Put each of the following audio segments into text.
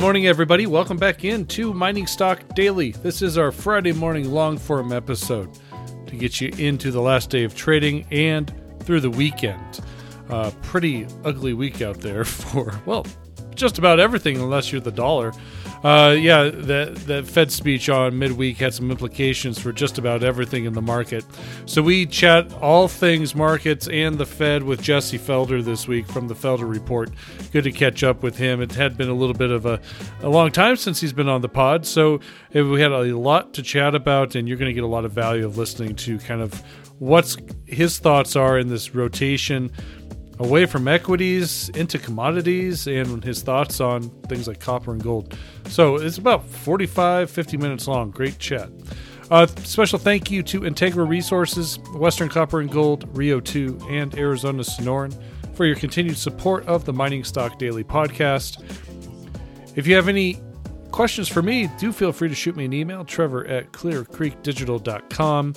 Good morning, everybody. Welcome back in to Mining Stock Daily. This is our Friday morning long form episode to get you into the last day of trading and through the weekend. Uh, pretty ugly week out there for, well, just about everything unless you're the dollar. Uh, yeah, that that Fed speech on midweek had some implications for just about everything in the market. So we chat all things markets and the Fed with Jesse Felder this week from the Felder Report. Good to catch up with him. It had been a little bit of a, a long time since he's been on the pod, so we had a lot to chat about, and you're going to get a lot of value of listening to kind of what's his thoughts are in this rotation away from equities into commodities and his thoughts on things like copper and gold. So it's about 45, 50 minutes long. Great chat. Uh, special thank you to Integra Resources, Western Copper and Gold, Rio 2, and Arizona Sonoran for your continued support of the Mining Stock Daily podcast. If you have any questions for me, do feel free to shoot me an email, trevor at clearcreekdigital.com.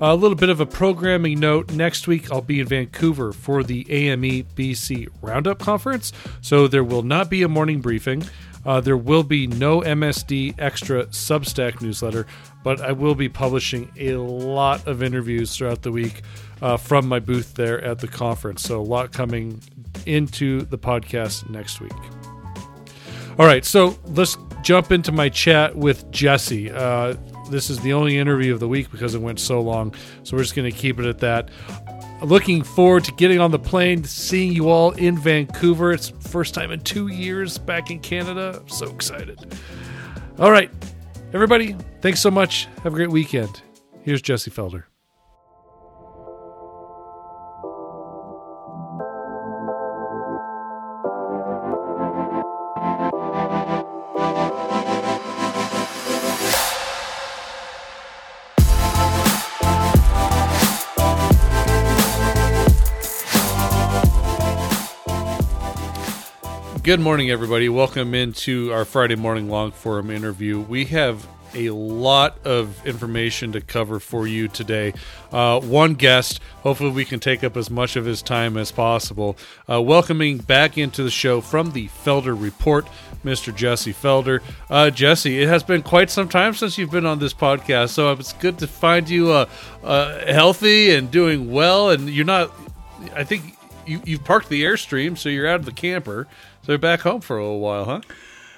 A little bit of a programming note. Next week, I'll be in Vancouver for the AME BC Roundup Conference, so there will not be a morning briefing. Uh, there will be no MSD extra Substack newsletter, but I will be publishing a lot of interviews throughout the week uh, from my booth there at the conference. So, a lot coming into the podcast next week. All right, so let's jump into my chat with Jesse. Uh, this is the only interview of the week because it went so long. So we're just going to keep it at that. Looking forward to getting on the plane, seeing you all in Vancouver. It's first time in two years back in Canada. I'm so excited. All right, everybody, thanks so much. Have a great weekend. Here's Jesse Felder. Good morning, everybody. Welcome into our Friday morning long forum interview. We have a lot of information to cover for you today. Uh, one guest, hopefully, we can take up as much of his time as possible. Uh, welcoming back into the show from the Felder Report, Mr. Jesse Felder. Uh, Jesse, it has been quite some time since you've been on this podcast, so it's good to find you uh, uh, healthy and doing well. And you're not, I think you, you've parked the Airstream, so you're out of the camper. So they're back home for a little while, huh?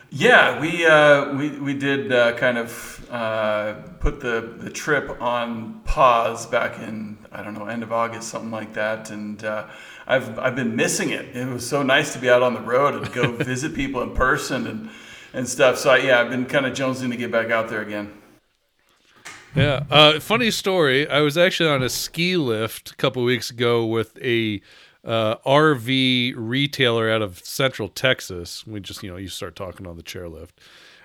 Yeah, we uh, we we did uh, kind of uh, put the the trip on pause back in I don't know end of August something like that, and uh, I've I've been missing it. It was so nice to be out on the road and go visit people in person and and stuff. So I, yeah, I've been kind of jonesing to get back out there again. Yeah, uh, funny story. I was actually on a ski lift a couple weeks ago with a uh, RV retailer out of Central Texas. We just, you know, you start talking on the chairlift.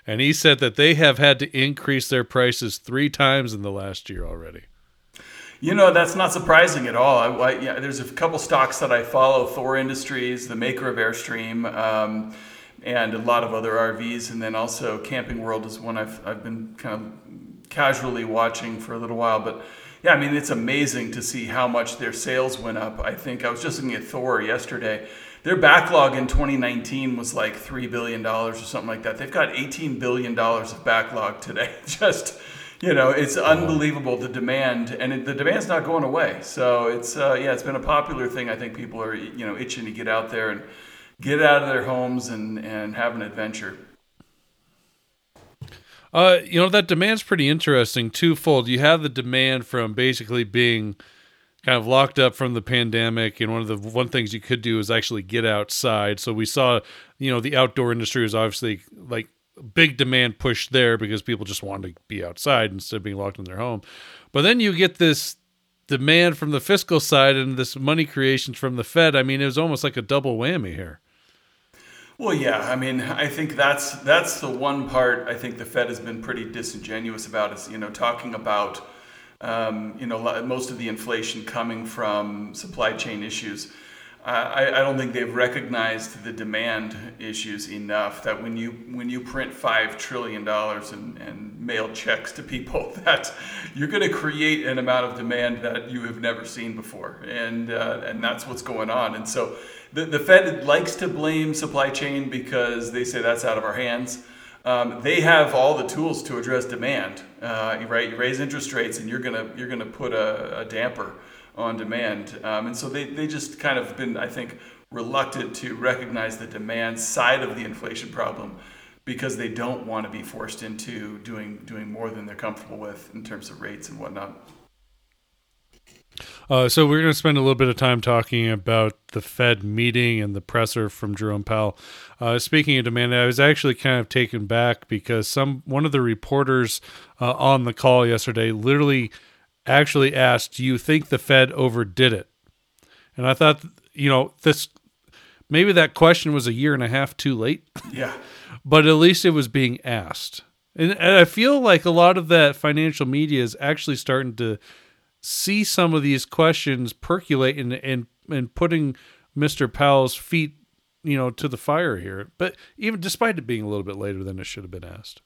And he said that they have had to increase their prices three times in the last year already. You know, that's not surprising at all. I, I, yeah, there's a couple stocks that I follow Thor Industries, the maker of Airstream, um, and a lot of other RVs. And then also Camping World is one I've, I've been kind of casually watching for a little while. But yeah, I mean, it's amazing to see how much their sales went up. I think I was just looking at Thor yesterday. Their backlog in 2019 was like $3 billion or something like that. They've got $18 billion of backlog today. just, you know, it's unbelievable the demand, and it, the demand's not going away. So it's, uh, yeah, it's been a popular thing. I think people are, you know, itching to get out there and get out of their homes and, and have an adventure. Uh, you know that demand's pretty interesting. Twofold. You have the demand from basically being kind of locked up from the pandemic, and one of the one things you could do is actually get outside. So we saw, you know, the outdoor industry was obviously like big demand push there because people just wanted to be outside instead of being locked in their home. But then you get this demand from the fiscal side and this money creation from the Fed. I mean, it was almost like a double whammy here. Well, yeah. I mean, I think that's that's the one part I think the Fed has been pretty disingenuous about is you know talking about um, you know most of the inflation coming from supply chain issues. I, I don't think they've recognized the demand issues enough that when you when you print five trillion dollars and, and mail checks to people that you're going to create an amount of demand that you have never seen before and uh, and that's what's going on and so the, the Fed likes to blame supply chain because they say that's out of our hands um, they have all the tools to address demand uh, right you raise interest rates and you're gonna you're gonna put a, a damper on demand. Um, and so they, they just kind of been, I think, reluctant to recognize the demand side of the inflation problem because they don't want to be forced into doing doing more than they're comfortable with in terms of rates and whatnot. Uh, so we're going to spend a little bit of time talking about the Fed meeting and the presser from Jerome Powell. Uh, speaking of demand, I was actually kind of taken back because some one of the reporters uh, on the call yesterday literally actually asked, "Do you think the Fed overdid it?" And I thought, you know, this maybe that question was a year and a half too late. Yeah. but at least it was being asked. And, and I feel like a lot of that financial media is actually starting to see some of these questions percolate and and, and putting Mr. Powell's feet, you know, to the fire here. But even despite it being a little bit later than it should have been asked.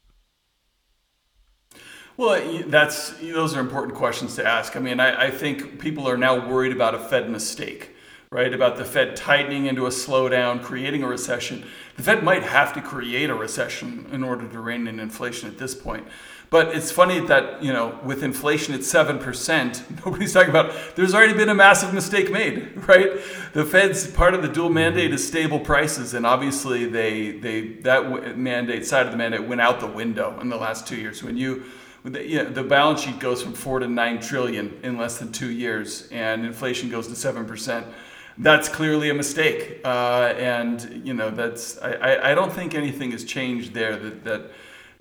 Well, that's those are important questions to ask. I mean, I, I, think people are now worried about a Fed mistake, right? About the Fed tightening into a slowdown, creating a recession. The Fed might have to create a recession in order to rein in inflation at this point. But it's funny that you know, with inflation at seven percent, nobody's talking about. There's already been a massive mistake made, right? The Fed's part of the dual mandate is stable prices, and obviously they they that mandate side of the mandate went out the window in the last two years. When you the, you know, the balance sheet goes from four to nine trillion in less than two years, and inflation goes to seven percent. That's clearly a mistake, uh, and you know that's I, I don't think anything has changed there. That that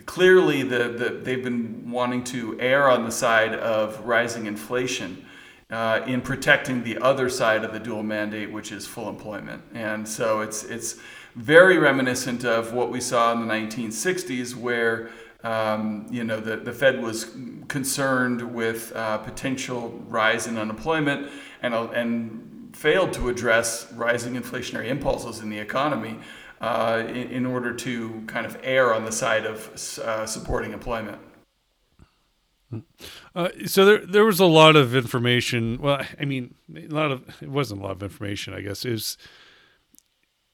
clearly the, the they've been wanting to err on the side of rising inflation. Uh, in protecting the other side of the dual mandate, which is full employment, and so it's it's very reminiscent of what we saw in the 1960s, where um, you know, the, the Fed was concerned with uh, potential rise in unemployment and, uh, and failed to address rising inflationary impulses in the economy uh, in, in, order to kind of err on the side of uh, supporting employment. Uh, so there, there was a lot of information. Well, I mean, a lot of it wasn't a lot of information. I guess was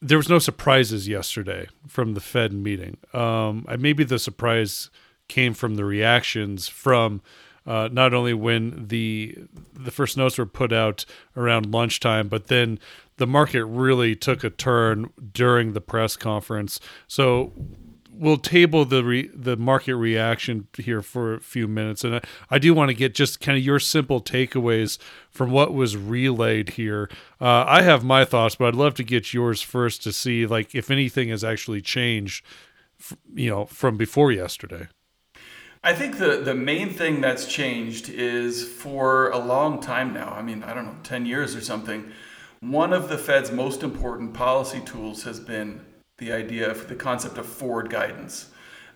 there was no surprises yesterday from the Fed meeting. Um, maybe the surprise came from the reactions from uh, not only when the the first notes were put out around lunchtime, but then the market really took a turn during the press conference. So we'll table the re, the market reaction here for a few minutes, and I, I do want to get just kind of your simple takeaways from what was relayed here. Uh, I have my thoughts, but I'd love to get yours first to see like if anything has actually changed, you know, from before yesterday. I think the, the main thing that's changed is for a long time now, I mean, I don't know, 10 years or something, one of the Fed's most important policy tools has been the idea of the concept of forward guidance.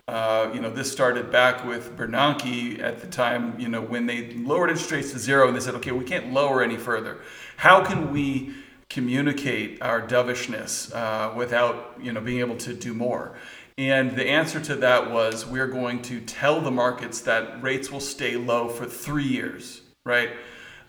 Uh, you know, this started back with Bernanke at the time, you know, when they lowered interest rates to zero and they said, okay, we can't lower any further. How can we communicate our dovishness uh, without, you know, being able to do more? And the answer to that was we're going to tell the markets that rates will stay low for three years, right?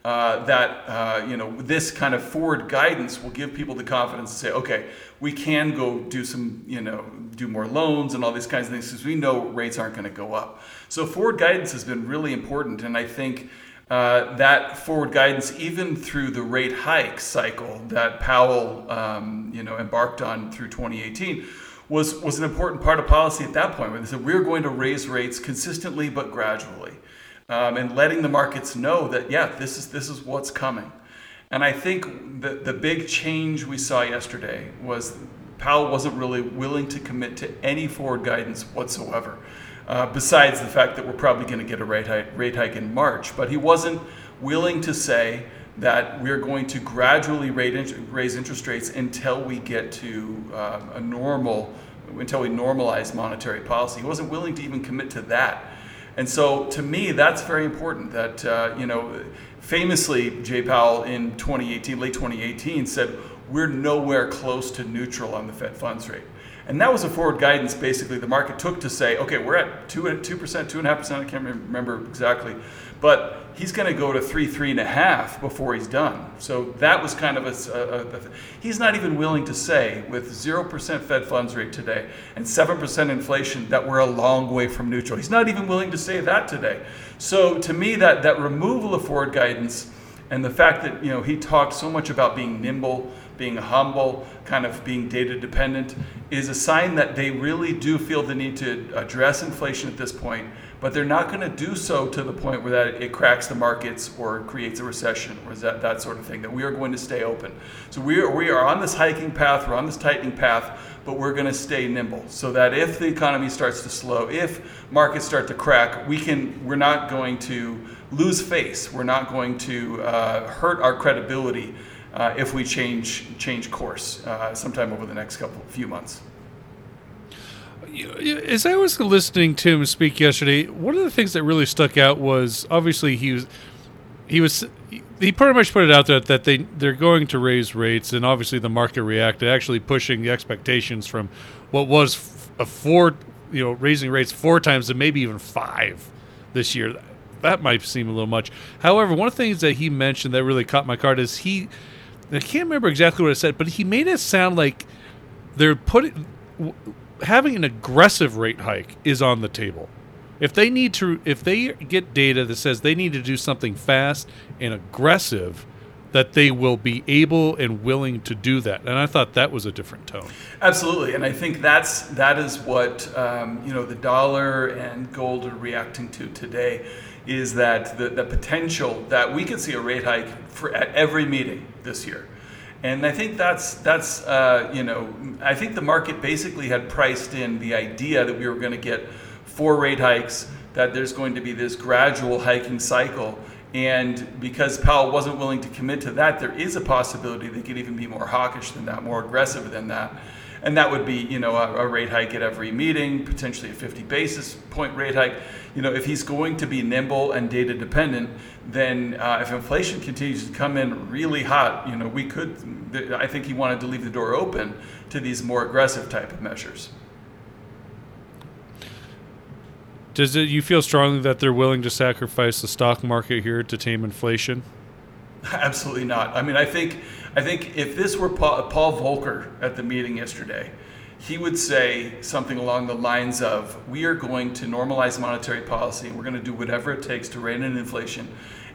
Uh, that uh, you know this kind of forward guidance will give people the confidence to say, okay, we can go do some you know do more loans and all these kinds of things because we know rates aren't going to go up. So forward guidance has been really important, and I think. Uh, that forward guidance, even through the rate hike cycle that Powell, um, you know, embarked on through 2018, was was an important part of policy at that point. Where they said we're going to raise rates consistently but gradually um, and letting the markets know that yeah, this is this is what's coming. And I think the the big change we saw yesterday was Powell wasn't really willing to commit to any forward guidance whatsoever. Uh, besides the fact that we're probably going to get a rate hike, rate hike in March, but he wasn't willing to say that we're going to gradually raise interest rates until we get to uh, a normal, until we normalize monetary policy. He wasn't willing to even commit to that. And so, to me, that's very important. That uh, you know, famously, Jay Powell in 2018, late 2018, said, we're nowhere close to neutral on the Fed funds rate. And that was a forward guidance basically the market took to say, okay, we're at 2, 2%, 2.5%, I can't remember exactly. But he's going to go to 3, 3.5 before he's done. So that was kind of a, a, a, he's not even willing to say with 0% Fed funds rate today and 7% inflation that we're a long way from neutral. He's not even willing to say that today. So to me, that, that removal of forward guidance and the fact that you know he talked so much about being nimble being humble, kind of being data dependent, is a sign that they really do feel the need to address inflation at this point, but they're not going to do so to the point where that it cracks the markets or creates a recession or that, that sort of thing, that we are going to stay open. So we are, we are on this hiking path, we're on this tightening path, but we're going to stay nimble so that if the economy starts to slow, if markets start to crack, we can, we're not going to lose face. We're not going to uh, hurt our credibility uh, if we change change course uh, sometime over the next couple few months. As I was listening to him speak yesterday, one of the things that really stuck out was obviously he was he was he pretty much put it out there that they they're going to raise rates, and obviously the market reacted, actually pushing the expectations from what was a four you know raising rates four times and maybe even five this year. That might seem a little much. However, one of the things that he mentioned that really caught my card is he I can't remember exactly what I said, but he made it sound like they're putting having an aggressive rate hike is on the table. If they need to, if they get data that says they need to do something fast and aggressive, that they will be able and willing to do that. And I thought that was a different tone. Absolutely, and I think that's that is what um, you know the dollar and gold are reacting to today is that the, the potential that we could see a rate hike for at every meeting this year. And I think that's that's uh, you know I think the market basically had priced in the idea that we were going to get four rate hikes, that there's going to be this gradual hiking cycle, and because Powell wasn't willing to commit to that, there is a possibility they could even be more hawkish than that, more aggressive than that and that would be you know a, a, rate hike at every meeting, potentially a 50 basis point rate hike. You know, if he's going to be nimble and data dependent, then uh, if inflation continues to come in really hot, you know, we could. I think he wanted to leave the door open to these more aggressive type of measures. Does it, you feel strongly that they're willing to sacrifice the stock market here to tame inflation? Absolutely not. I mean, I think I think if this were Paul, Paul Volcker at the meeting yesterday, he would say something along the lines of, "We are going to normalize monetary policy. We're going to do whatever it takes to rein in inflation,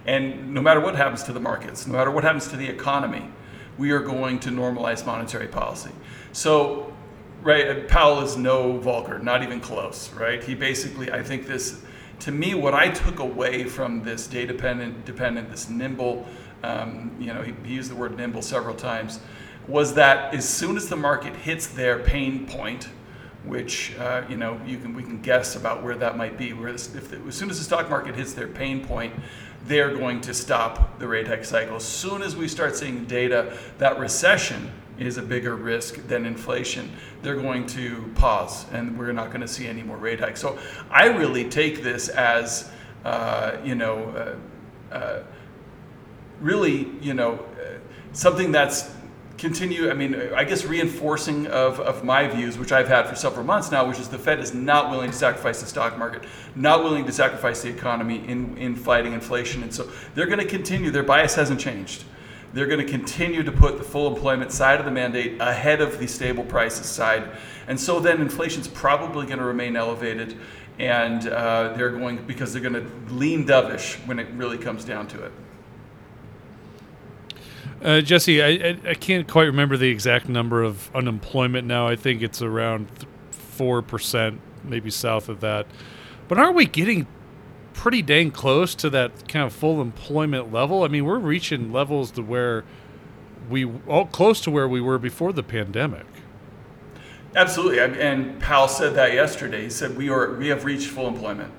and no matter what happens to the markets, no matter what happens to the economy, we are going to normalize monetary policy." So, right, Powell is no Volcker, not even close. Right? He basically, I think this, to me, what I took away from this data dependent, dependent, this nimble um, you know, he, he, used the word nimble several times, was that as soon as the market hits their pain point, which uh, you know you can we can guess about where that might be. Where this, if the, as soon as the stock market hits their pain point, they're going to stop the rate hike cycle. As soon as we start seeing data that recession is a bigger risk than inflation, they're going to pause, and we're not going to see any more rate hikes. So I really take this as uh, you know. Uh, uh really, you know, something that's continue, I mean, I guess reinforcing of, of my views, which I've had for several months now, which is the Fed is not willing to sacrifice the stock market, not willing to sacrifice the economy in, in fighting inflation. And so they're going to continue, their bias hasn't changed. They're going to continue to put the full employment side of the mandate ahead of the stable prices side. And so then inflation's probably going to remain elevated. And uh, they're going, because they're going to lean dovish when it really comes down to it. Uh, Jesse, I, I, I can't quite remember the exact number of unemployment now. I think it's around four percent, maybe south of that. But aren't we getting pretty dang close to that kind of full employment level? I mean, we're reaching levels to where we all close to where we were before the pandemic. Absolutely, and Powell said that yesterday. He said we are we have reached full employment.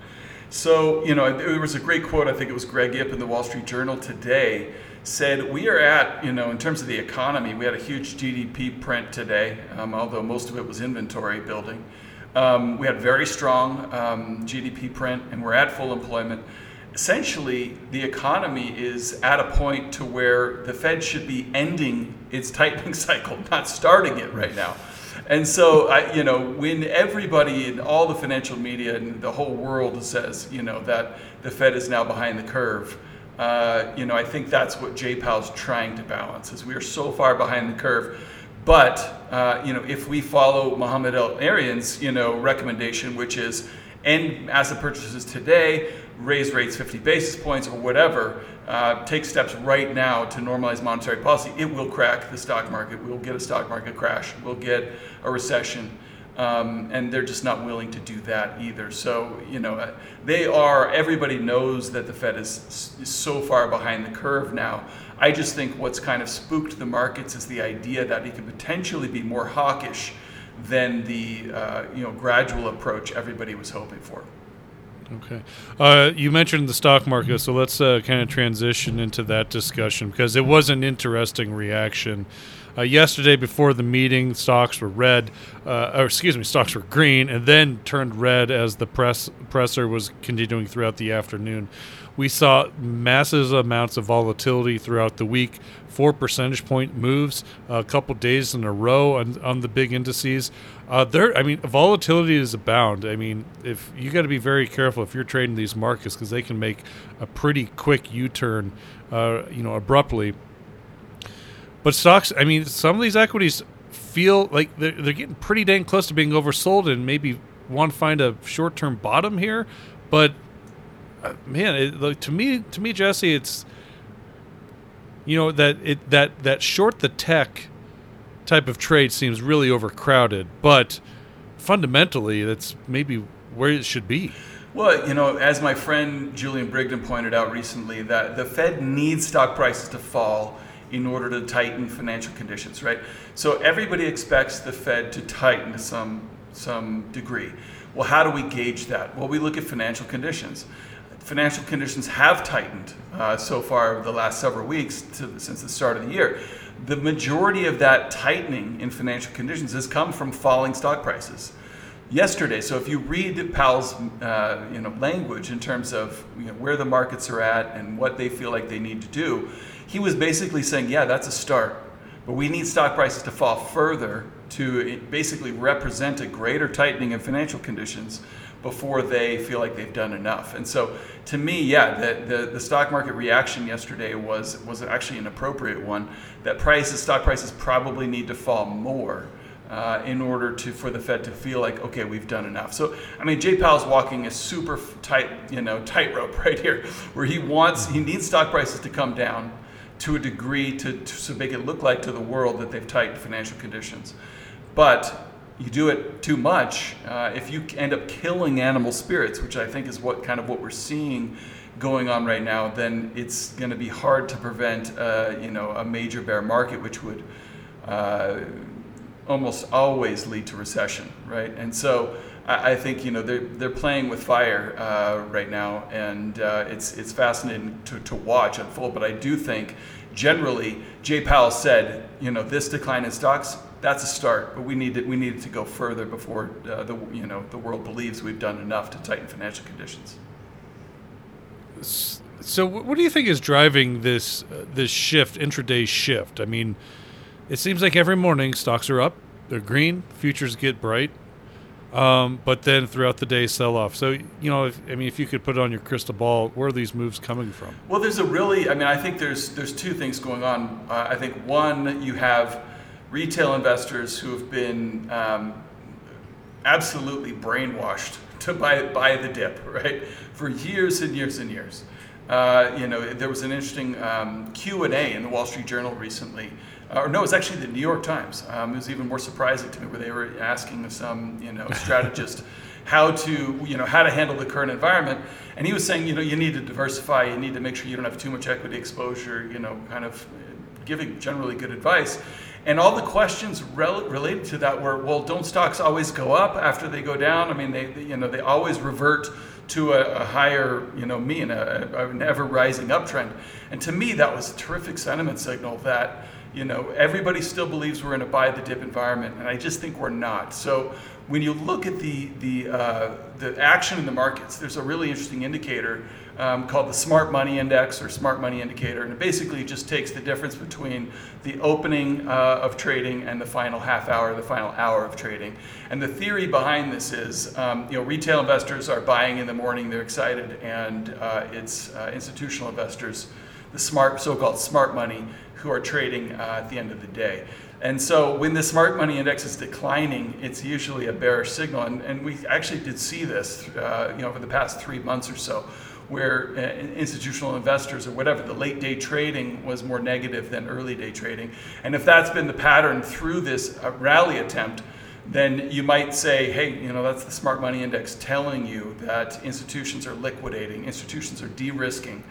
So you know, there was a great quote. I think it was Greg Ip in the Wall Street Journal today said we are at, you know, in terms of the economy, we had a huge GDP print today, um, although most of it was inventory building. Um, we had very strong um, GDP print, and we're at full employment. essentially the economy is at a point to where the Fed should be ending its tightening cycle, not starting it right now. And so, I, you know, when everybody in all the financial media and the whole world says, you know, that the Fed is now behind the curve, uh, you know, I think that's what Powell's trying to balance. Is we are so far behind the curve, but uh, you know, if we follow Mohamed El-Erian's, you know, recommendation, which is end asset purchases today, raise rates 50 basis points or whatever, uh, take steps right now to normalize monetary policy, it will crack the stock market. We'll get a stock market crash. We'll get a recession. Um, and they're just not willing to do that either. So, you know, uh, they are, everybody knows that the Fed is, is so far behind the curve now. I just think what's kind of spooked the markets is the idea that it could potentially be more hawkish than the, uh, you know, gradual approach everybody was hoping for. Okay. Uh, you mentioned the stock market, so let's uh, kind of transition into that discussion because it was an interesting reaction. Uh, yesterday, before the meeting, stocks were red, uh, or excuse me, stocks were green, and then turned red as the press presser was continuing throughout the afternoon. We saw massive amounts of volatility throughout the week, four percentage point moves a couple days in a row on, on the big indices. Uh, there, I mean, volatility is abound. I mean, if you got to be very careful if you're trading these markets because they can make a pretty quick U-turn, uh, you know, abruptly. But stocks, I mean, some of these equities feel like they're, they're getting pretty dang close to being oversold and maybe want to find a short-term bottom here. But uh, man, it, like, to me, to me, Jesse, it's you know that it that that short the tech type of trade seems really overcrowded, but fundamentally, that's maybe where it should be. Well, you know, as my friend Julian Brigden pointed out recently, that the Fed needs stock prices to fall in order to tighten financial conditions, right? So everybody expects the Fed to tighten to some some degree. Well, how do we gauge that? Well, we look at financial conditions. Financial conditions have tightened uh, so far over the last several weeks to, since the start of the year the majority of that tightening in financial conditions has come from falling stock prices. Yesterday, so if you read Powell's uh, you know, language in terms of you know, where the markets are at and what they feel like they need to do, he was basically saying, yeah, that's a start. But we need stock prices to fall further to basically represent a greater tightening of financial conditions before they feel like they've done enough. And so, to me, yeah, the, the, the, stock market reaction yesterday was was actually an appropriate one. That prices, stock prices, probably need to fall more. Uh, in order to for the Fed to feel like okay we've done enough. So I mean Jay Powell's walking a super tight you know tightrope right here, where he wants he needs stock prices to come down to a degree to, to make it look like to the world that they've tightened financial conditions, but you do it too much, uh, if you end up killing animal spirits, which I think is what kind of what we're seeing going on right now, then it's going to be hard to prevent, uh, you know, a major bear market, which would uh, almost always lead to recession, right? And so I, think you know they're they're playing with fire uh, right now, and uh, it's it's fascinating to, to watch unfold. But I do think generally, Jay Powell said, you know, this decline in stocks that's a start, but we need to, we needed to go further before uh, the you know the world believes we've done enough to tighten financial conditions. So, what do you think is driving this uh, this shift, intraday shift? I mean, it seems like every morning stocks are up, they're green, futures get bright, um, but then throughout the day sell off. So you know, if, I mean, if you could put it on your crystal ball, where are these moves coming from? Well, there's a really, I mean, I think there's there's two things going on. Uh, I think one, you have retail investors who have been um, absolutely brainwashed to buy, buy the dip, right, for years and years and years. Uh, you know, there was an interesting um, Q&A in the Wall Street Journal recently, uh, or no, it was actually the New York Times. Um, it was even more surprising to me where they were asking some, you know, strategist how to, you know, how to handle the current environment. And he was saying, you know, you need to diversify, you need to make sure you don't have too much equity exposure, you know, kind of giving generally good advice. And all the questions rel- related to that were, well, don't stocks always go up after they go down? I mean, they, they you know, they always revert to a, a higher, you know, mean, a, an ever rising uptrend. And to me, that was a terrific sentiment signal that, you know, everybody still believes we're in a buy the dip environment, and I just think we're not. So when you look at the the uh, the action in the markets, there's a really interesting indicator um, called the Smart Money Index or Smart Money Indicator, and it basically just takes the difference between the opening uh, of trading and the final half hour, the final hour of trading. And the theory behind this is, um, you know, retail investors are buying in the morning, they're excited, and uh, it's uh, institutional investors, the smart, so-called smart money, who are trading uh, at the end of the day. And so when the smart money index is declining, it's usually a bearish signal. And, and we actually did see this, uh, you know, over the past three months or so where uh, institutional investors or whatever, the late day trading was more negative than early day trading. And if that's been the pattern through this uh, rally attempt, then you might say, hey, you know, that's the smart money index telling you that institutions are liquidating, institutions are de risking,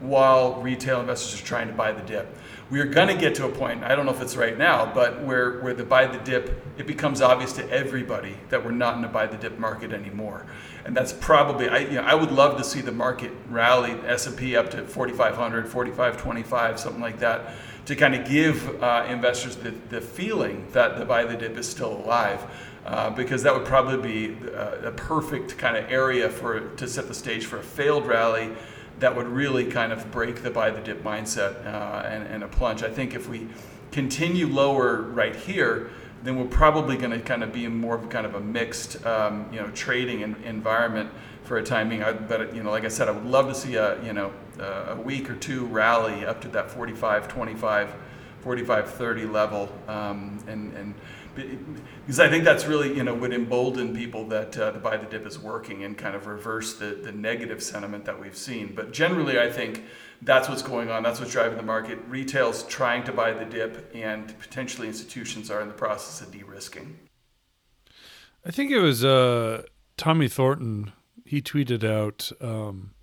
while retail investors are trying to buy the dip. We are going to get to a point, I don't know if it's right now, but where, where the buy the dip, it becomes obvious to everybody that we're not in a buy the dip market anymore. And that's probably I, you know, I would love to see the market rally S&P up to 4500 4525 something like that to kind of give uh, investors the, the feeling that the buy the dip is still alive uh, because that would probably be a, uh, a perfect kind of area for to set the stage for a failed rally that would really kind of break the buy the dip mindset uh, and, and a plunge I think if we continue lower right here then we're probably going to kind of be in more of kind of a mixed, um, you know, trading environment for a time being. I, but you know, like I said, I would love to see a you know a week or two rally up to that 45, 25, 45, 30 level, um, and and because I think that's really you know would embolden people that uh, the buy the dip is working and kind of reverse the the negative sentiment that we've seen. But generally, I think that's what's going on. That's what's driving the market. Retail's trying to buy the dip, and potentially institutions are in the process of de-risking. I think it was uh, Tommy Thornton. He tweeted out. Um,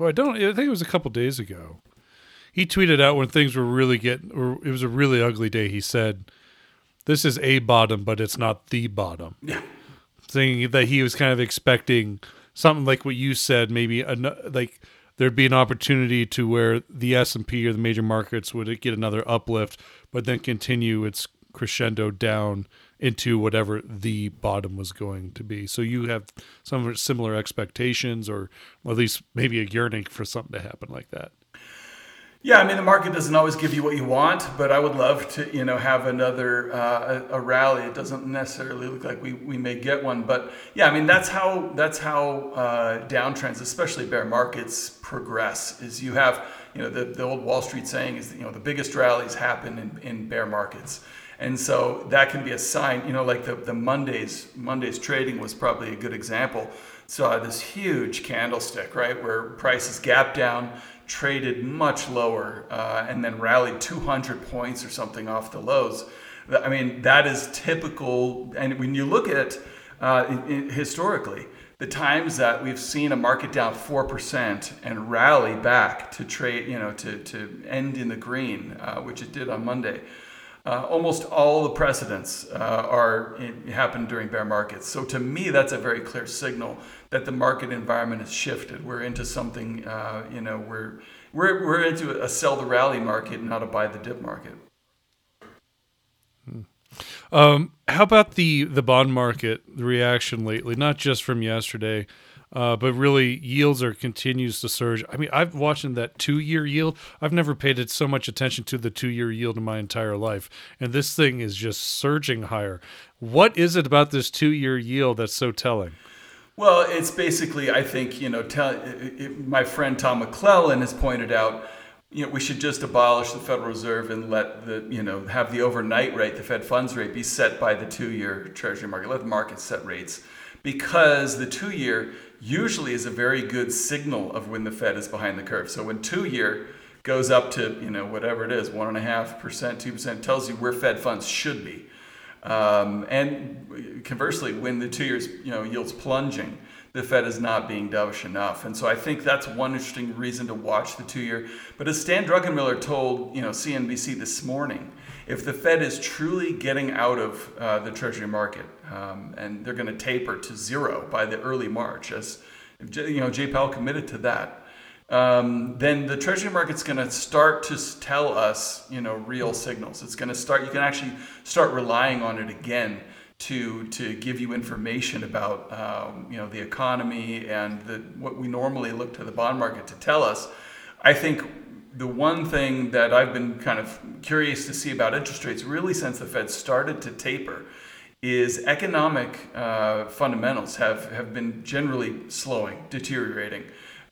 I don't. I think it was a couple days ago. He tweeted out when things were really getting, or it was a really ugly day. He said, "This is a bottom, but it's not the bottom." Saying that he was kind of expecting something like what you said, maybe a, like there'd be an opportunity to where the S&P or the major markets would get another uplift but then continue its crescendo down into whatever the bottom was going to be. So you have some similar expectations or at least maybe a yearning for something to happen like that. Yeah, I mean the market doesn't always give you what you want, but I would love to, you know, have another uh, a, a, rally. It doesn't necessarily look like we, we may get one, but yeah, I mean that's how that's how uh, downtrends, especially bear markets, progress. Is you have you know the, the old Wall Street saying is that, you know the biggest rallies happen in, in bear markets, and so that can be a sign. You know, like the the Mondays Mondays trading was probably a good example. Saw this huge candlestick, right, where prices gap down traded much lower uh, and then rallied 200 points or something off the lows. I mean, that is typical. And when you look at uh, historically, the times that we've seen a market down 4% and rally back to trade, you know, to, to end in the green, uh, which it did on Monday, uh, almost all the precedents uh, are happen during bear markets. So to me, that's a very clear signal that the market environment has shifted. We're into something, uh, you know, we're, we're, we're into a sell the rally market, not a buy the dip market. Hmm. Um, how about the the bond market, the reaction lately, not just from yesterday, uh, but really yields are continues to surge. I mean, I've watching that two year yield. I've never paid so much attention to the two year yield in my entire life, and this thing is just surging higher. What is it about this two year yield that's so telling? Well, it's basically, I think, you know, tell, it, my friend Tom McClellan has pointed out, you know, we should just abolish the Federal Reserve and let the, you know, have the overnight rate, the Fed funds rate, be set by the two year Treasury market. Let the market set rates because the two year usually is a very good signal of when the Fed is behind the curve. So when two year goes up to you know whatever it is, one and a half percent, two percent, tells you where Fed funds should be. Um, and conversely, when the two years you know yields plunging, the Fed is not being dovish enough. And so I think that's one interesting reason to watch the two year. But as Stan Druckenmiller told you know CNBC this morning, if the Fed is truly getting out of uh, the Treasury market um, and they're going to taper to zero by the early March, as you know, Jay Powell committed to that, um, then the Treasury market's going to start to tell us, you know, real signals. It's going to start. You can actually start relying on it again to to give you information about um, you know the economy and the, what we normally look to the bond market to tell us. I think the one thing that I've been kind of curious to see about interest rates, really since the Fed started to taper, is economic uh, fundamentals have, have been generally slowing, deteriorating.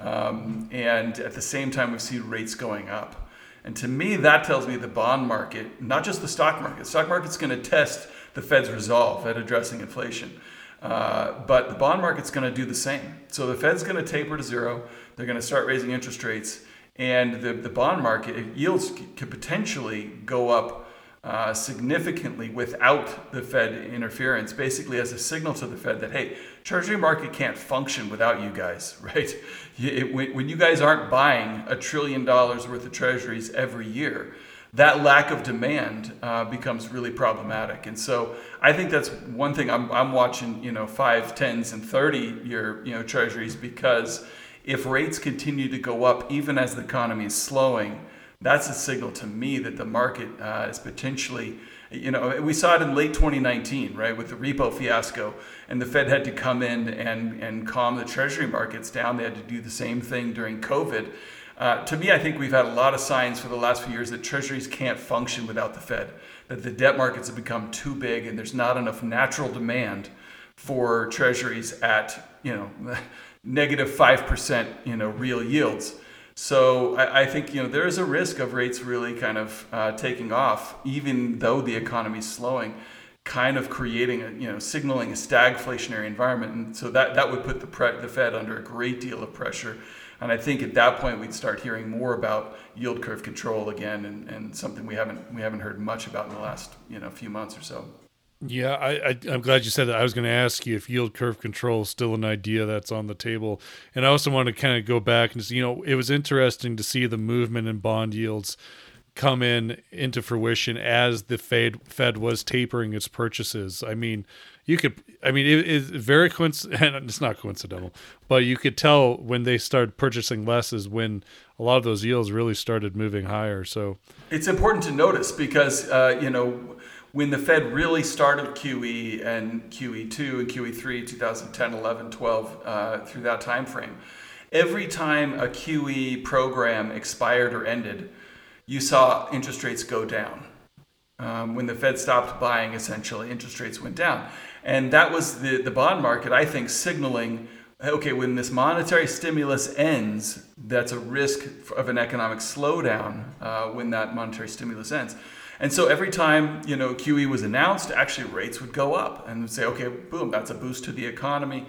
Um, and at the same time, we've seen rates going up. And to me, that tells me the bond market, not just the stock market, the stock market's going to test the Fed's resolve at addressing inflation. Uh, but the bond market's going to do the same. So the Fed's going to taper to zero. They're going to start raising interest rates and the, the bond market yields could potentially go up uh, significantly without the Fed interference, basically as a signal to the Fed that hey, Treasury market can't function without you guys, right? It, when you guys aren't buying a trillion dollars worth of Treasuries every year, that lack of demand uh, becomes really problematic. And so I think that's one thing I'm, I'm watching, you know, five, tens, and thirty year, you know, Treasuries because if rates continue to go up even as the economy is slowing, that's a signal to me that the market uh, is potentially, you know, we saw it in late 2019, right, with the repo fiasco, and the Fed had to come in and, and calm the treasury markets down. They had to do the same thing during COVID. Uh, to me, I think we've had a lot of signs for the last few years that treasuries can't function without the Fed, that the debt markets have become too big and there's not enough natural demand for treasuries at, you know, negative 5% you know real yields so I, I, think you know there is a risk of rates really kind of uh, taking off even though the economy is slowing kind of creating a you know signaling a stagflationary environment and so that that would put the pre- the Fed under a great deal of pressure and I think at that point we'd start hearing more about yield curve control again and, and something we haven't we haven't heard much about in the last you know few months or so. Yeah, I, I am glad you said that. I was going to ask you if yield curve control is still an idea that's on the table, and I also want to kind of go back and you know it was interesting to see the movement in bond yields come in into fruition as the Fed Fed was tapering its purchases. I mean, you could I mean it is very coincidental. It's not coincidental, but you could tell when they started purchasing less is when a lot of those yields really started moving higher. So it's important to notice because uh, you know when the Fed really started QE and QE2 and QE3, 2010, 11, 12, uh, through that time frame, every time a QE program expired or ended, you saw interest rates go down. Um, when the Fed stopped buying, essentially, interest rates went down. And that was the, the bond market, I think, signaling okay, when this monetary stimulus ends, that's a risk of an economic slowdown uh, when that monetary stimulus ends. And so every time you know QE was announced, actually rates would go up and say, okay, boom, that's a boost to the economy.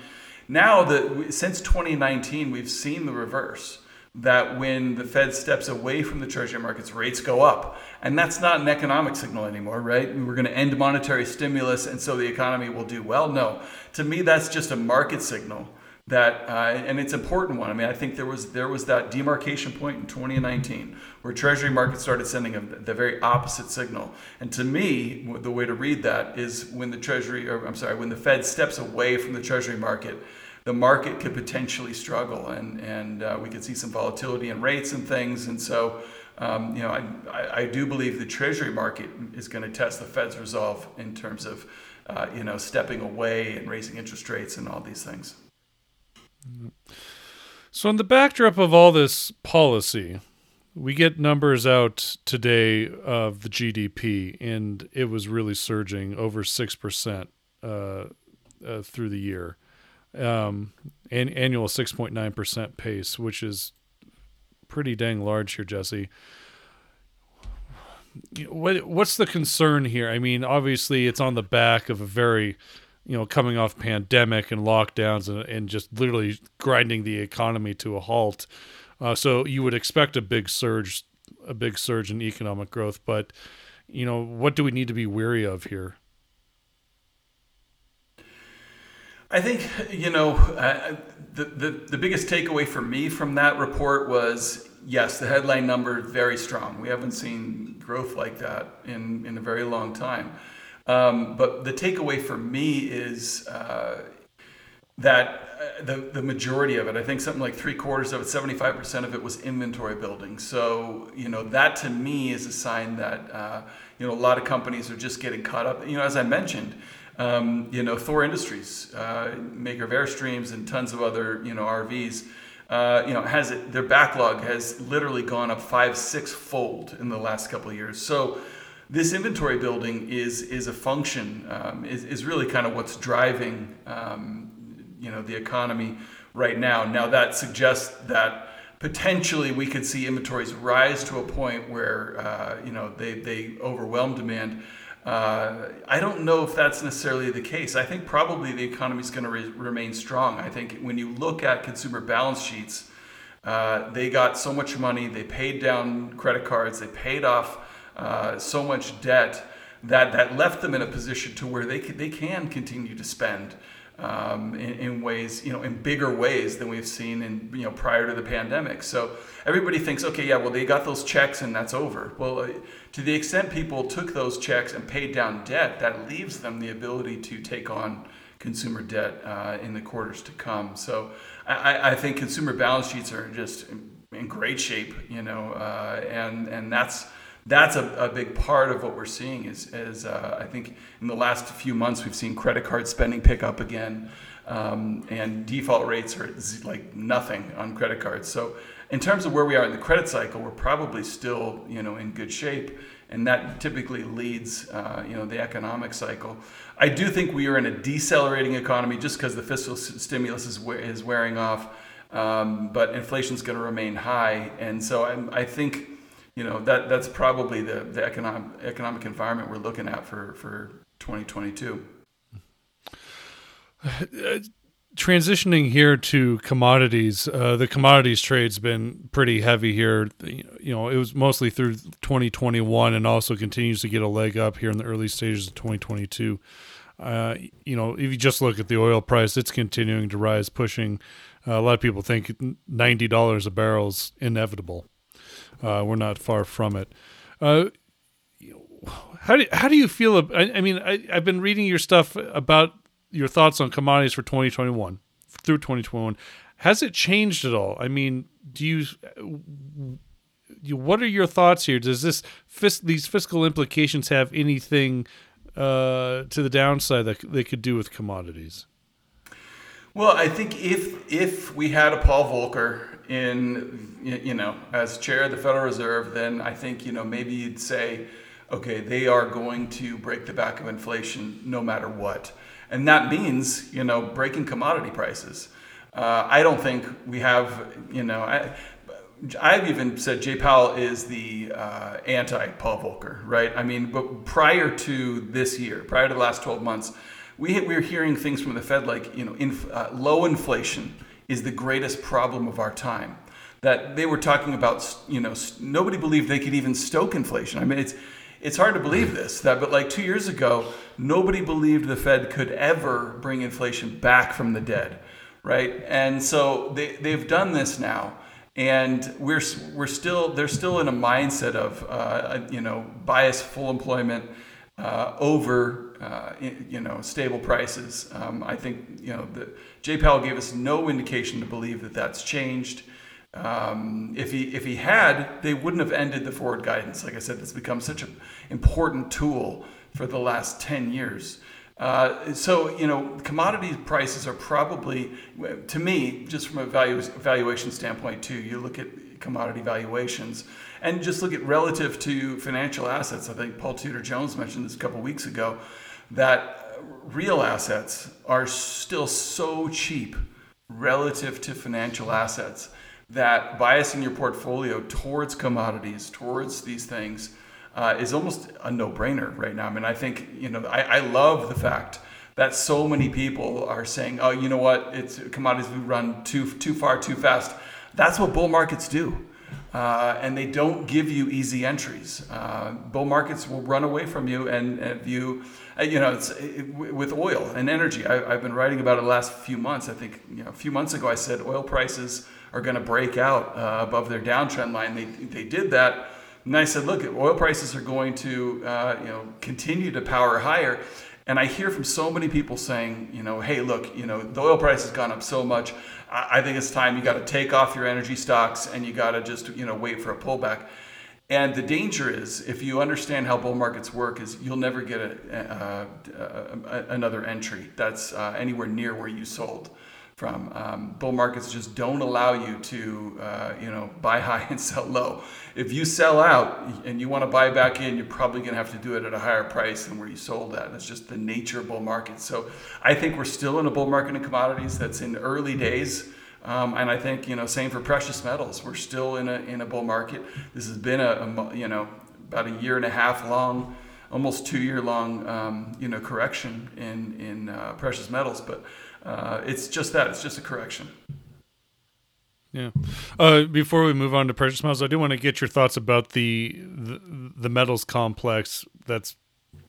Now that since 2019, we've seen the reverse. That when the Fed steps away from the treasury markets, rates go up. And that's not an economic signal anymore, right? We're going to end monetary stimulus and so the economy will do well. No, to me, that's just a market signal that uh, and it's an important one. I mean, I think there was there was that demarcation point in 2019 where Treasury markets started sending a, the very opposite signal. And to me, the way to read that is when the Treasury, or I'm sorry, when the Fed steps away from the Treasury market, the market could potentially struggle, and and uh, we could see some volatility in rates and things. And so. Um, you know, I, I do believe the Treasury market is going to test the Fed's resolve in terms of, uh, you know, stepping away and raising interest rates and all these things. So, in the backdrop of all this policy, we get numbers out today of the GDP, and it was really surging over 6% uh, uh, through the year. Um, an annual 6.9% pace, which is pretty dang large here, Jesse. What what's the concern here? I mean, obviously, it's on the back of a very you know, coming off pandemic and lockdowns and, and just literally grinding the economy to a halt. Uh, so you would expect a big surge, a big surge in economic growth. But you know, what do we need to be weary of here? I think you know uh, the, the the biggest takeaway for me from that report was yes, the headline number very strong. We haven't seen growth like that in in a very long time. Um, but the takeaway for me is uh, that uh, the, the majority of it, I think something like three quarters of it, 75% of it was inventory building. So, you know, that to me is a sign that, uh, you know, a lot of companies are just getting caught up. You know, as I mentioned, Um, you know, Thor Industries, uh, maker of Airstreams and tons of other you know RVs. Uh, you know, has it, their backlog has literally gone up five, six fold in the last couple of years. So this inventory building is is a function, um, is, is really kind of what's driving um, you know the economy right now. Now that suggests that potentially we could see inventories rise to a point where uh, you know they they overwhelm demand. Uh, I don't know if that's necessarily the case. I think probably the economy is going to re- remain strong. I think when you look at consumer balance sheets, uh, they got so much money, they paid down credit cards, they paid off uh, so much debt that that left them in a position to where they can, they can continue to spend um, in, in, ways, you know, in bigger ways than we've seen in, you know, prior to the pandemic. So everybody thinks, okay, yeah, well, they got those checks and that's over. Well, uh, to the extent people took those checks and paid down debt, that leaves them the ability to take on consumer debt uh, in the quarters to come. So I, I, think consumer balance sheets are just in great shape, you know, uh, and and that's that's a, a big part of what we're seeing is, is uh, I think in the last few months we've seen credit card spending pick up again um, and default rates are like nothing on credit cards. So in terms of where we are in the credit cycle, we're probably still you know in good shape, and that typically leads uh, you know the economic cycle. I do think we are in a decelerating economy just because the fiscal stimulus is, is wearing off, um, but inflation is going to remain high, and so I, I think you know that that's probably the, the economic economic environment we're looking at for for 2022 transitioning here to commodities uh, the commodities trade's been pretty heavy here. You know it was mostly through 2021 and also continues to get a leg up here in the early stages of 2022 uh, you know if you just look at the oil price it's continuing to rise pushing uh, a lot of people think $90 a barrel is inevitable uh, we're not far from it. Uh, how do how do you feel? I, I mean, I, I've been reading your stuff about your thoughts on commodities for 2021 through 2021. Has it changed at all? I mean, do you? you what are your thoughts here? Does this these fiscal implications have anything uh, to the downside that they could do with commodities? Well, I think if if we had a Paul Volcker in you know as chair of the Federal Reserve, then I think you know maybe you'd say, okay, they are going to break the back of inflation no matter what, and that means you know breaking commodity prices. Uh, I don't think we have you know. I, I've even said Jay Powell is the uh, anti Paul Volcker, right? I mean, but prior to this year, prior to the last 12 months, we, we were hearing things from the Fed like, you know, inf- uh, low inflation is the greatest problem of our time. That they were talking about, you know, nobody believed they could even stoke inflation. I mean, it's it's hard to believe this. That, but like two years ago, nobody believed the Fed could ever bring inflation back from the dead, right? And so they they've done this now, and we're we're still they're still in a mindset of uh, you know bias full employment uh, over uh, you know stable prices. Um, I think you know the Jay Powell gave us no indication to believe that that's changed. Um, if he if he had, they wouldn't have ended the forward guidance. Like I said, it's become such an important tool for the last ten years. Uh, so you know, commodity prices are probably, to me, just from a value, valuation standpoint too. You look at commodity valuations and just look at relative to financial assets. I think Paul Tudor Jones mentioned this a couple weeks ago that real assets are still so cheap relative to financial assets that biasing your portfolio towards commodities, towards these things, uh, is almost a no-brainer right now. I mean, I think you know, I, I, love the fact that so many people are saying, "Oh, you know what? It's commodities we run too too far, too fast." That's what bull markets do. Uh, and they don't give you easy entries. Uh, bull markets will run away from you, and, and if you you know, it's it, with oil and energy. I, have been writing about it the last few months. I think you know, a few months ago I said oil prices are going to break out uh, above their downtrend line. They they did that, and I said, look, oil prices are going to uh, you know continue to power higher. And I hear from so many people saying, you know, hey, look, you know, the oil price has gone up so much. I, I think it's time you got to take off your energy stocks and you got to just you know wait for a pullback And the danger is, if you understand how bull markets work, is you'll never get a, a, a, another entry that's uh, anywhere near where you sold from. Um, bull markets just don't allow you to, uh, you know, buy high and sell low. If you sell out and you want to buy back in, you're probably going to have to do it at a higher price than where you sold at. That's just the nature of bull markets. So I think we're still in a bull market in commodities that's in early days. Um, and I think you know, same for precious metals. We're still in a in a bull market. This has been a, a you know about a year and a half long, almost two year long um, you know correction in in uh, precious metals. But uh, it's just that it's just a correction. Yeah. Uh, before we move on to precious metals, I do want to get your thoughts about the, the the metals complex that's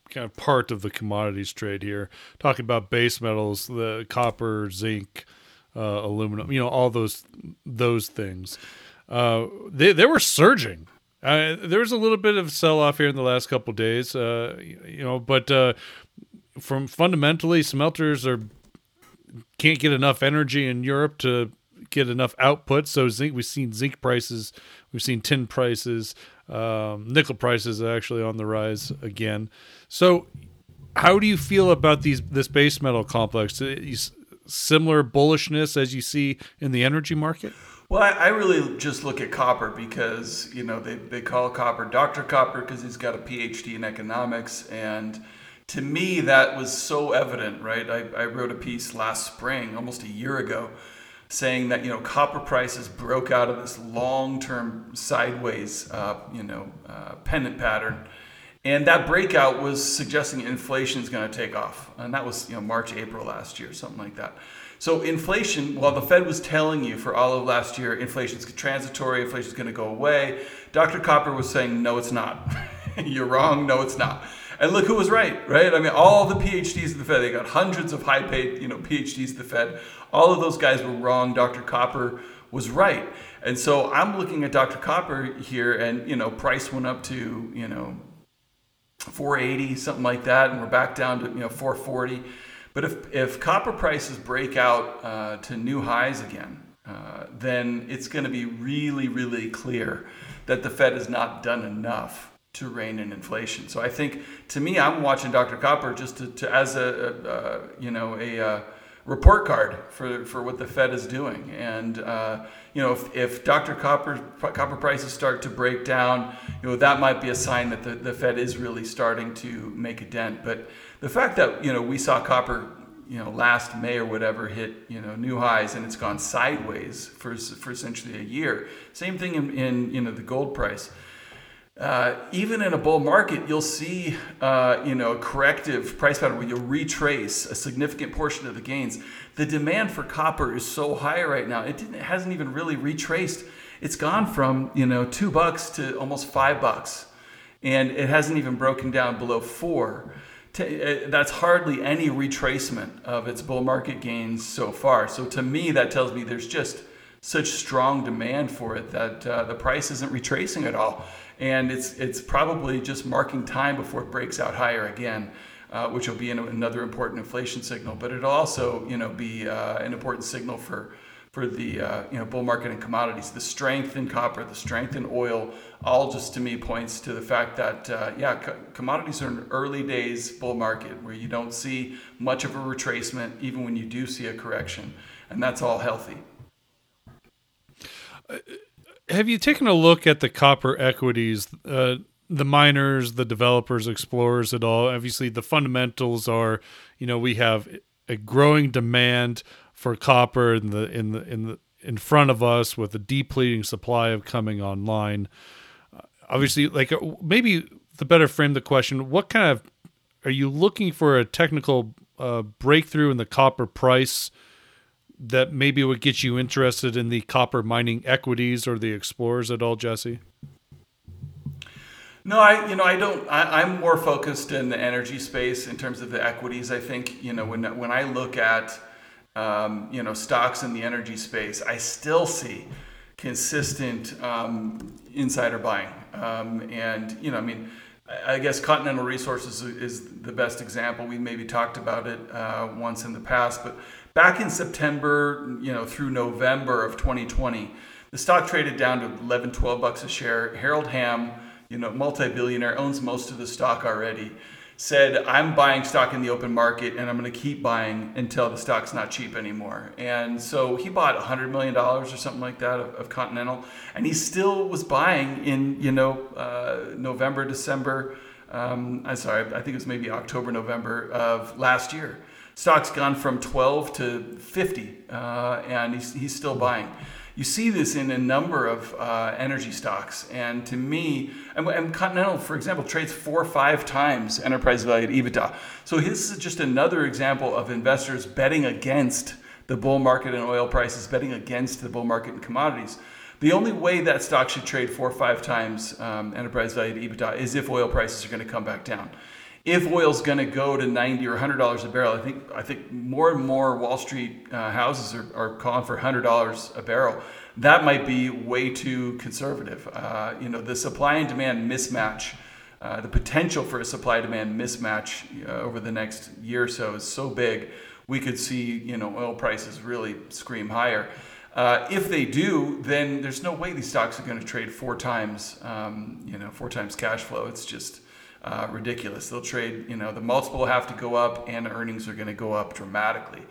kind of part of the commodities trade here. Talking about base metals, the copper, zinc, uh, aluminum, you know, all those those things. Uh, they they were surging. Uh, there was a little bit of sell off here in the last couple days, uh, you know, but uh, from fundamentally, smelters are can't get enough energy in Europe to get enough output. So zinc, we've seen zinc prices, we've seen tin prices, um, nickel prices are actually on the rise again. So, how do you feel about these this base metal complex? Similar bullishness as you see in the energy market? Well, I, really just look at copper because you know they, they call copper Dr. Copper because he's got a PhD in economics, and to me that was so evident, right? I, I wrote a piece last spring, almost a year ago, saying that you know copper prices broke out of this long-term sideways, uh, you know, uh, pennant pattern and that breakout was suggesting inflation is going to take off. And that was, you know, March, April last year, something like that. So inflation, while the Fed was telling you for all of last year, inflation is transitory, inflation is going to go away, Dr. Copper was saying, no, it's not. You're wrong. No, it's not. And look who was right, right? I mean, all the PhDs in the Fed, they got hundreds of high paid, you know, PhDs in the Fed. All of those guys were wrong. Dr. Copper was right. And so I'm looking at Dr. Copper here and, you know, price went up to, you know, 480, something like that, and we're back down to you know 440. But if, if copper prices break out uh, to new highs again, uh, then it's going to be really, really clear that the Fed has not done enough to rein in inflation. So I think, to me, I'm watching Dr. Copper just to, to as a, a, a, you know a, a report card for, for what the Fed is doing. And uh, you know, if, if Dr. Copper copper prices start to break down, you know, that might be a sign that the, the Fed is really starting to make a dent. But the fact that you know we saw copper, you know, last May or whatever hit you know new highs and it's gone sideways for for essentially a year. Same thing in, in you know the gold price. Uh, even in a bull market, you'll see uh, you know a corrective price pattern where you'll retrace a significant portion of the gains. The demand for copper is so high right now; it, it hasn't even really retraced. It's gone from you know two bucks to almost five bucks, and it hasn't even broken down below four. Uh, that's hardly any retracement of its bull market gains so far. So to me, that tells me there's just such strong demand for it that uh, the price isn't retracing at all and it's it's probably just marking time before it breaks out higher again. Uh, which will be an, another important inflation signal, but it'll also, you know, be uh, an important signal for for the uh, you know bull market and commodities. The strength in copper, the strength in oil, all just to me points to the fact that uh, yeah, co- commodities are an early days bull market where you don't see much of a retracement, even when you do see a correction, and that's all healthy. Uh, have you taken a look at the copper equities, uh, the miners, the developers, explorers, at all? Obviously, the fundamentals are, you know, we have a growing demand for copper in the in the in the in front of us with a depleting supply of coming online. Uh, obviously, like uh, maybe the better frame the question: What kind of are you looking for a technical uh, breakthrough in the copper price? That maybe would get you interested in the copper mining equities or the explorers at all, Jesse? No, I you know I don't. I, am more focused in the energy space in terms of the equities. I think you know when when I look at um, you know stocks in the energy space, I still see consistent um, insider buying, um, and you know I mean. I guess Continental Resources is the best example. We maybe talked about it uh, once in the past, but Back in September, you know, through November of 2020, the stock traded down to 11, 12 bucks a share. Harold Hamm you know, multi-billionaire, owns most of the stock already, said, I'm buying stock in the open market and I'm going to keep buying until the stock's not cheap anymore. And so he bought $100 million or something like that of, of Continental. And he still was buying in, you know, uh, November, December. Um, I'm sorry, I think it was maybe October, November of last year. Stock's gone from 12 to 50, uh, and he's, he's still buying. You see this in a number of uh, energy stocks. And to me, and, and, Continental, for example, trades four or five times enterprise value to EBITDA. So this is just another example of investors betting against the bull market in oil prices, betting against the bull market in commodities. The only way that stock should trade four or five times um, enterprise value to EBITDA is if oil prices are going to come back down if oil's going to go to 90 or 100 dollars a barrel, I think I think more and more Wall Street uh, houses are, are calling for 100 dollars a barrel. That might be way too conservative. Uh, you know, the supply and demand mismatch, uh, the potential for a supply demand mismatch uh, over the next year or so is so big. We could see you know oil prices really scream higher. Uh, if they do, then there's no way these stocks are going to trade four times, um, you know, four times cash flow. It's just uh, ridiculous. They'll trade, you know, the multiple will have to go up and earnings are going to go up dramatically.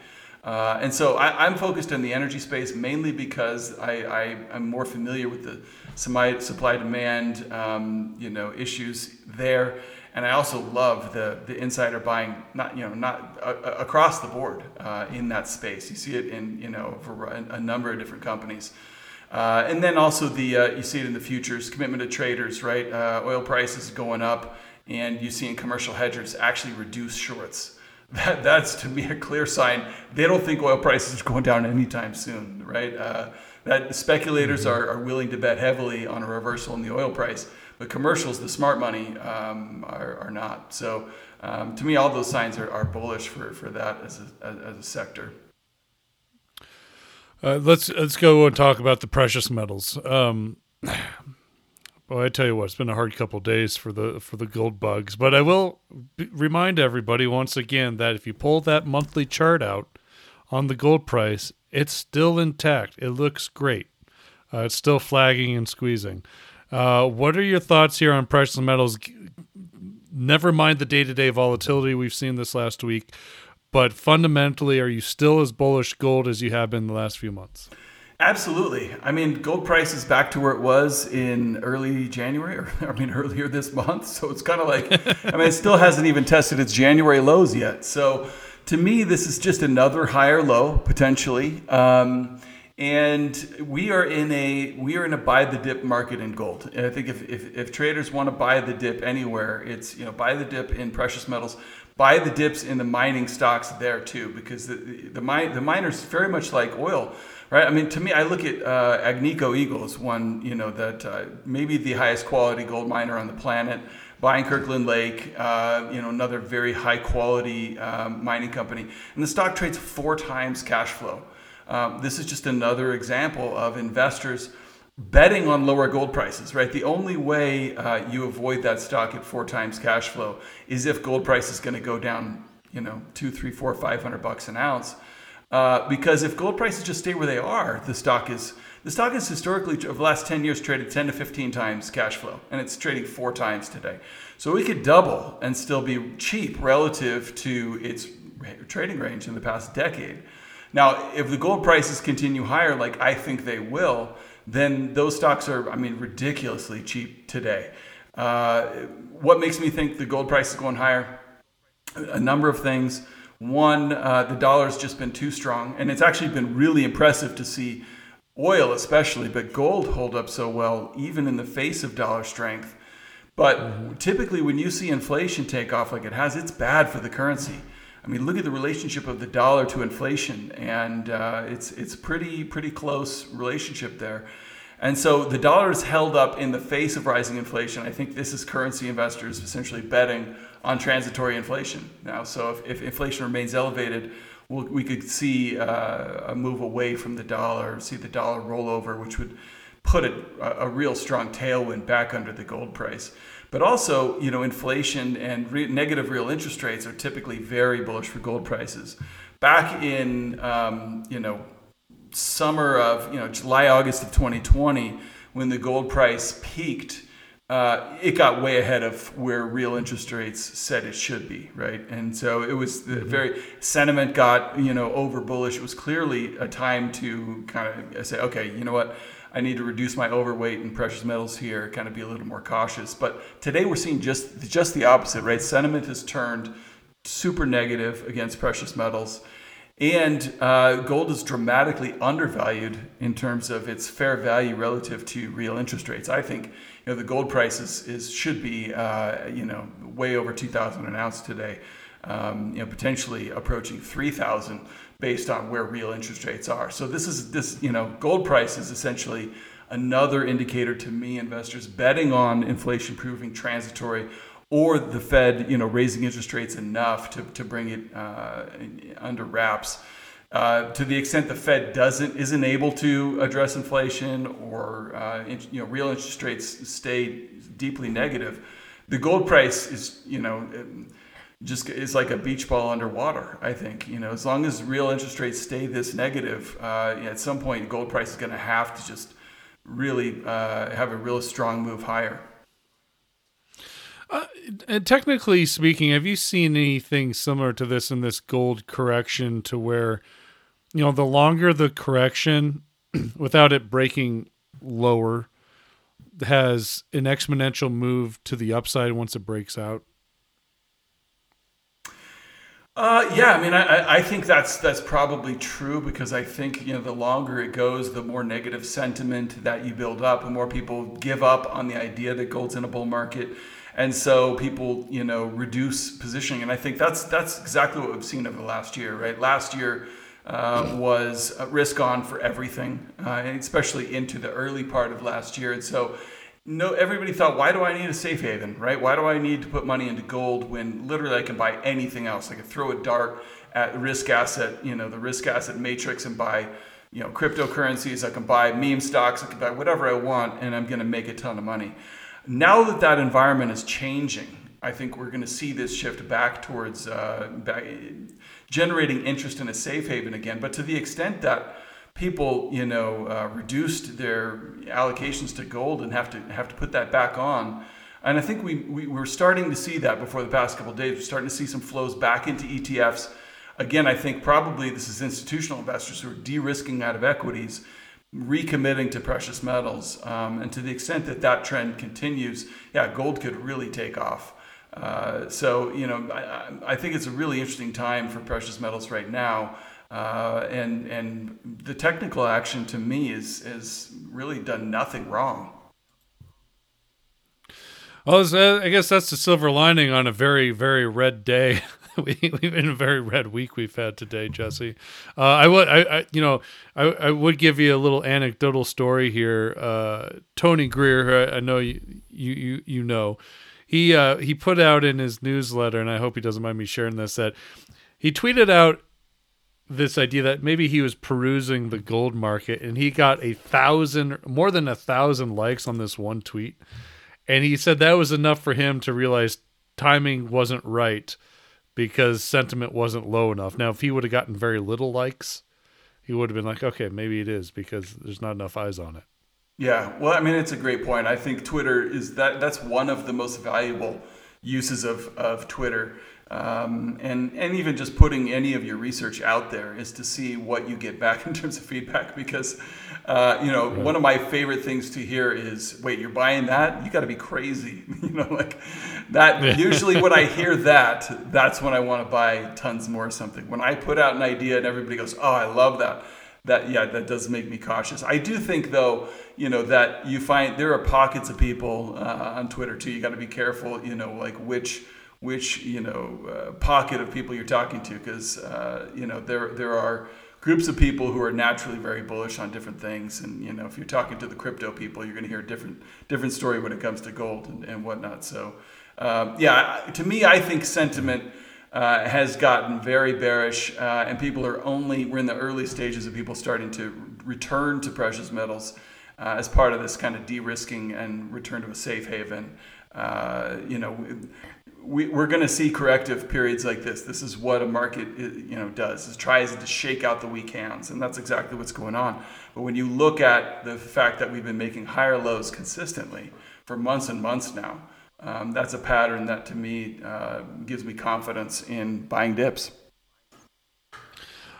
Uh, and so I, am focused in the energy space mainly because I, am more familiar with the supply demand, um, you know, issues there. And I also love the, the insider buying, not, you know, not uh, uh across the board uh, in that space. You see it in, you know, a, number of different companies. Uh, and then also the uh, you see it in the futures commitment of traders, right? Oil prices going up, and you see in commercial hedgers actually reduce shorts. That, that's to me a clear sign they don't think oil prices are going down anytime soon, right? Uh, that speculators mm-hmm. are, are willing to bet heavily on a reversal in the oil price, but commercials, the smart money, um, are, are not. So um, to me, all those signs are, are bullish for, for that as a, as a sector. Uh, let's let's go and talk about the precious metals. Um, I tell you what, it's been a hard couple days for the for the gold bugs, but I will b- remind everybody once again that if you pull that monthly chart out on the gold price, it's still intact. It looks great. Uh, it's still flagging and squeezing. Uh, what are your thoughts here on precious metals? Never mind the day to day volatility we've seen this last week but fundamentally, are you still as bullish gold as you have been the last few months? Absolutely. I mean, gold price is back to where it was in early January, or I mean, earlier this month. So it's kind of like, I mean, it still hasn't even tested its January lows yet. So to me, this is just another higher low potentially. Um, and we are in a we are in a buy the dip market in gold. And I think if, if, if traders want to buy the dip anywhere, it's you know buy the dip in precious metals buy the dips in the mining stocks there too, because the the, mine, the miners very much like oil, right? I mean, to me, I look at uh, Agnico Eagle as one, you know, that uh, maybe the highest quality gold miner on the planet. Buying Kirkland Lake, uh, you know, another very high quality um, mining company, and the stock trades four times cash flow. Um, this is just another example of investors betting on lower gold prices, right? The only way uh, you avoid that stock at four times cash flow is if gold price is going to go down, you know, two, three, four, five hundred bucks an ounce. Uh, because if gold prices just stay where they are, the stock is the stock is historically over the last 10 years traded 10 to 15 times cash flow, and it's trading four times today. So we could double and still be cheap relative to its trading range in the past decade. Now, if the gold prices continue higher, like I think they will, then those stocks are, I mean, ridiculously cheap today. Uh, what makes me think the gold price is going higher? A number of things. One, uh, the dollar's just been too strong, and it's actually been really impressive to see oil, especially, but gold hold up so well, even in the face of dollar strength. But mm-hmm. typically, when you see inflation take off like it has, it's bad for the currency. I mean, look at the relationship of the dollar to inflation, and uh, it's it's pretty pretty close relationship there. And so the dollar is held up in the face of rising inflation. I think this is currency investors essentially betting on transitory inflation now. So if, if inflation remains elevated, we'll, we could see uh, a move away from the dollar, see the dollar roll over, which would put a, a real strong tailwind back under the gold price. But also, you know, inflation and re- negative real interest rates are typically very bullish for gold prices. Back in, um, you know, summer of, you know, July, August of 2020, when the gold price peaked, uh, it got way ahead of where real interest rates said it should be, right? And so it was mm-hmm. very sentiment got you know over bullish. It was clearly a time to kind of say, okay, you know what, I need to reduce my overweight in precious metals here, kind of be a little more cautious. But today we're seeing just just the opposite, right? Sentiment has turned super negative against precious metals. And uh, gold is dramatically undervalued in terms of its fair value relative to real interest rates. I think you know the gold price is, is should be uh, you know way over two thousand an ounce today, um, you know potentially approaching three thousand based on where real interest rates are. So this is this you know gold price is essentially another indicator to me investors betting on inflation proving transitory or the Fed, you know, raising interest rates enough to, to bring it uh, under wraps. Uh, to the extent the Fed doesn't isn't able to address inflation or uh, in, you know real interest rates stay deeply negative, the gold price is you know just is like a beach ball underwater. I think you know as long as real interest rates stay this negative, uh, at some point gold price is going to have to just really uh, have a real strong move higher. Uh, technically speaking, have you seen anything similar to this in this gold correction to where, you know, the longer the correction without it breaking lower has an exponential move to the upside once it breaks out? Uh, yeah, I mean, I, I think that's that's probably true because I think you know the longer it goes, the more negative sentiment that you build up, the more people give up on the idea that gold's in a bull market. And so people you know reduce positioning. And i think that's that's exactly what we've seen over the last year right? Last year uh, was risk on for everything uh, especially into the early part of last year. And so no everybody thought why do i need a safe haven right? Why do i need to put money into gold when literally i can buy anything else? I can throw a dart at risk asset you know the risk asset matrix and buy you know cryptocurrencies. I can buy meme stocks. I can buy whatever i want and i'm going to make a ton of money. Now that that environment is changing, I think we're going to see this shift back towards uh, back, generating interest in a safe haven again. But to the extent that people, you know, uh, reduced their allocations to gold and have to have to put that back on, and I think we, we we're starting to see that before the past couple days. We're starting to see some flows back into ETFs. Again, I think probably this is institutional investors who are de-risking out of equities recommitting to precious metals. Um, and to the extent that that trend continues, yeah, gold could really take off. Uh, so, you know, I, I, think it's a really interesting time for precious metals right now. Uh, and and the technical action to me is has really done nothing wrong. Well, I guess that's the silver lining on a very very red day. we, have been a very red week we've had today, Jesse. Uh, I would, I, I, you know, I, I would give you a little anecdotal story here. Uh, Tony Greer, I know you, you, you know, he, uh, he put out in his newsletter, and I hope he doesn't mind me sharing this, that he tweeted out this idea that maybe he was perusing the gold market and he got a thousand, more than a thousand likes on this one tweet. And he said that was enough for him to realize timing wasn't right because sentiment wasn't low enough. Now, if he would have gotten very little likes, he would have been like, okay, maybe it is because there's not enough eyes on it. Yeah, well, I mean, it's a great point. I think Twitter is that that's one of the most valuable uses of, of Twitter. Um, and, and even just putting any of your research out there is to see what you get back in terms of feedback because uh, you know, one of my favorite things to hear is, "Wait, you're buying that? You got to be crazy." you know, like that. usually, when I hear that, that's when I want to buy tons more of something. When I put out an idea and everybody goes, "Oh, I love that," that yeah, that does make me cautious. I do think, though, you know, that you find there are pockets of people uh, on Twitter too. You got to be careful, you know, like which which you know uh, pocket of people you're talking to because uh, you know there there are groups of people who are naturally very bullish on different things. And you know, if you're talking to the crypto people, you're going to hear a different different story when it comes to gold and, and whatnot. So, um, yeah, to me, I think sentiment. Uh, has gotten very bearish, uh, and people are only, we're in the early stages of people starting to return to precious metals uh, as part of this kind of de risking and return to a safe haven. Uh, you know, we, we're going to see corrective periods like this. This is what a market you know does. It tries to shake out the weak hands, and that's exactly what's going on. But when you look at the fact that we've been making higher lows consistently for months and months now, um, that's a pattern that to me uh, gives me confidence in buying dips.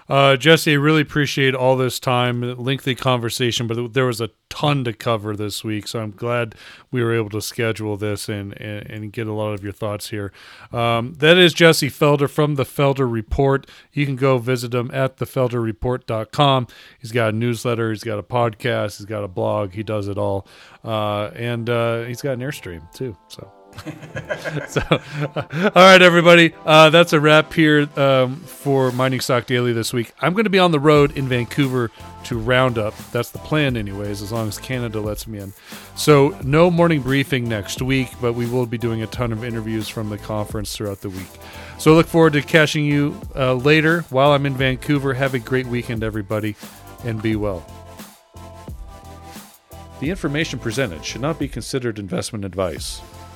Uh, Jesse, I really appreciate all this time, lengthy conversation, but there was a ton to cover this week, so I'm glad we were able to schedule this and and, and get a lot of your thoughts here. Um, that is Jesse Felder from the Felder Report. You can go visit him at thefelderreport.com. He's got a newsletter, he's got a podcast, he's got a blog, he does it all, uh, and uh, he's got an airstream too. So. so, all right, everybody. Uh, that's a wrap here um, for Mining Stock Daily this week. I'm going to be on the road in Vancouver to Roundup. That's the plan, anyways, as long as Canada lets me in. So, no morning briefing next week, but we will be doing a ton of interviews from the conference throughout the week. So, look forward to catching you uh, later while I'm in Vancouver. Have a great weekend, everybody, and be well. The information presented should not be considered investment advice.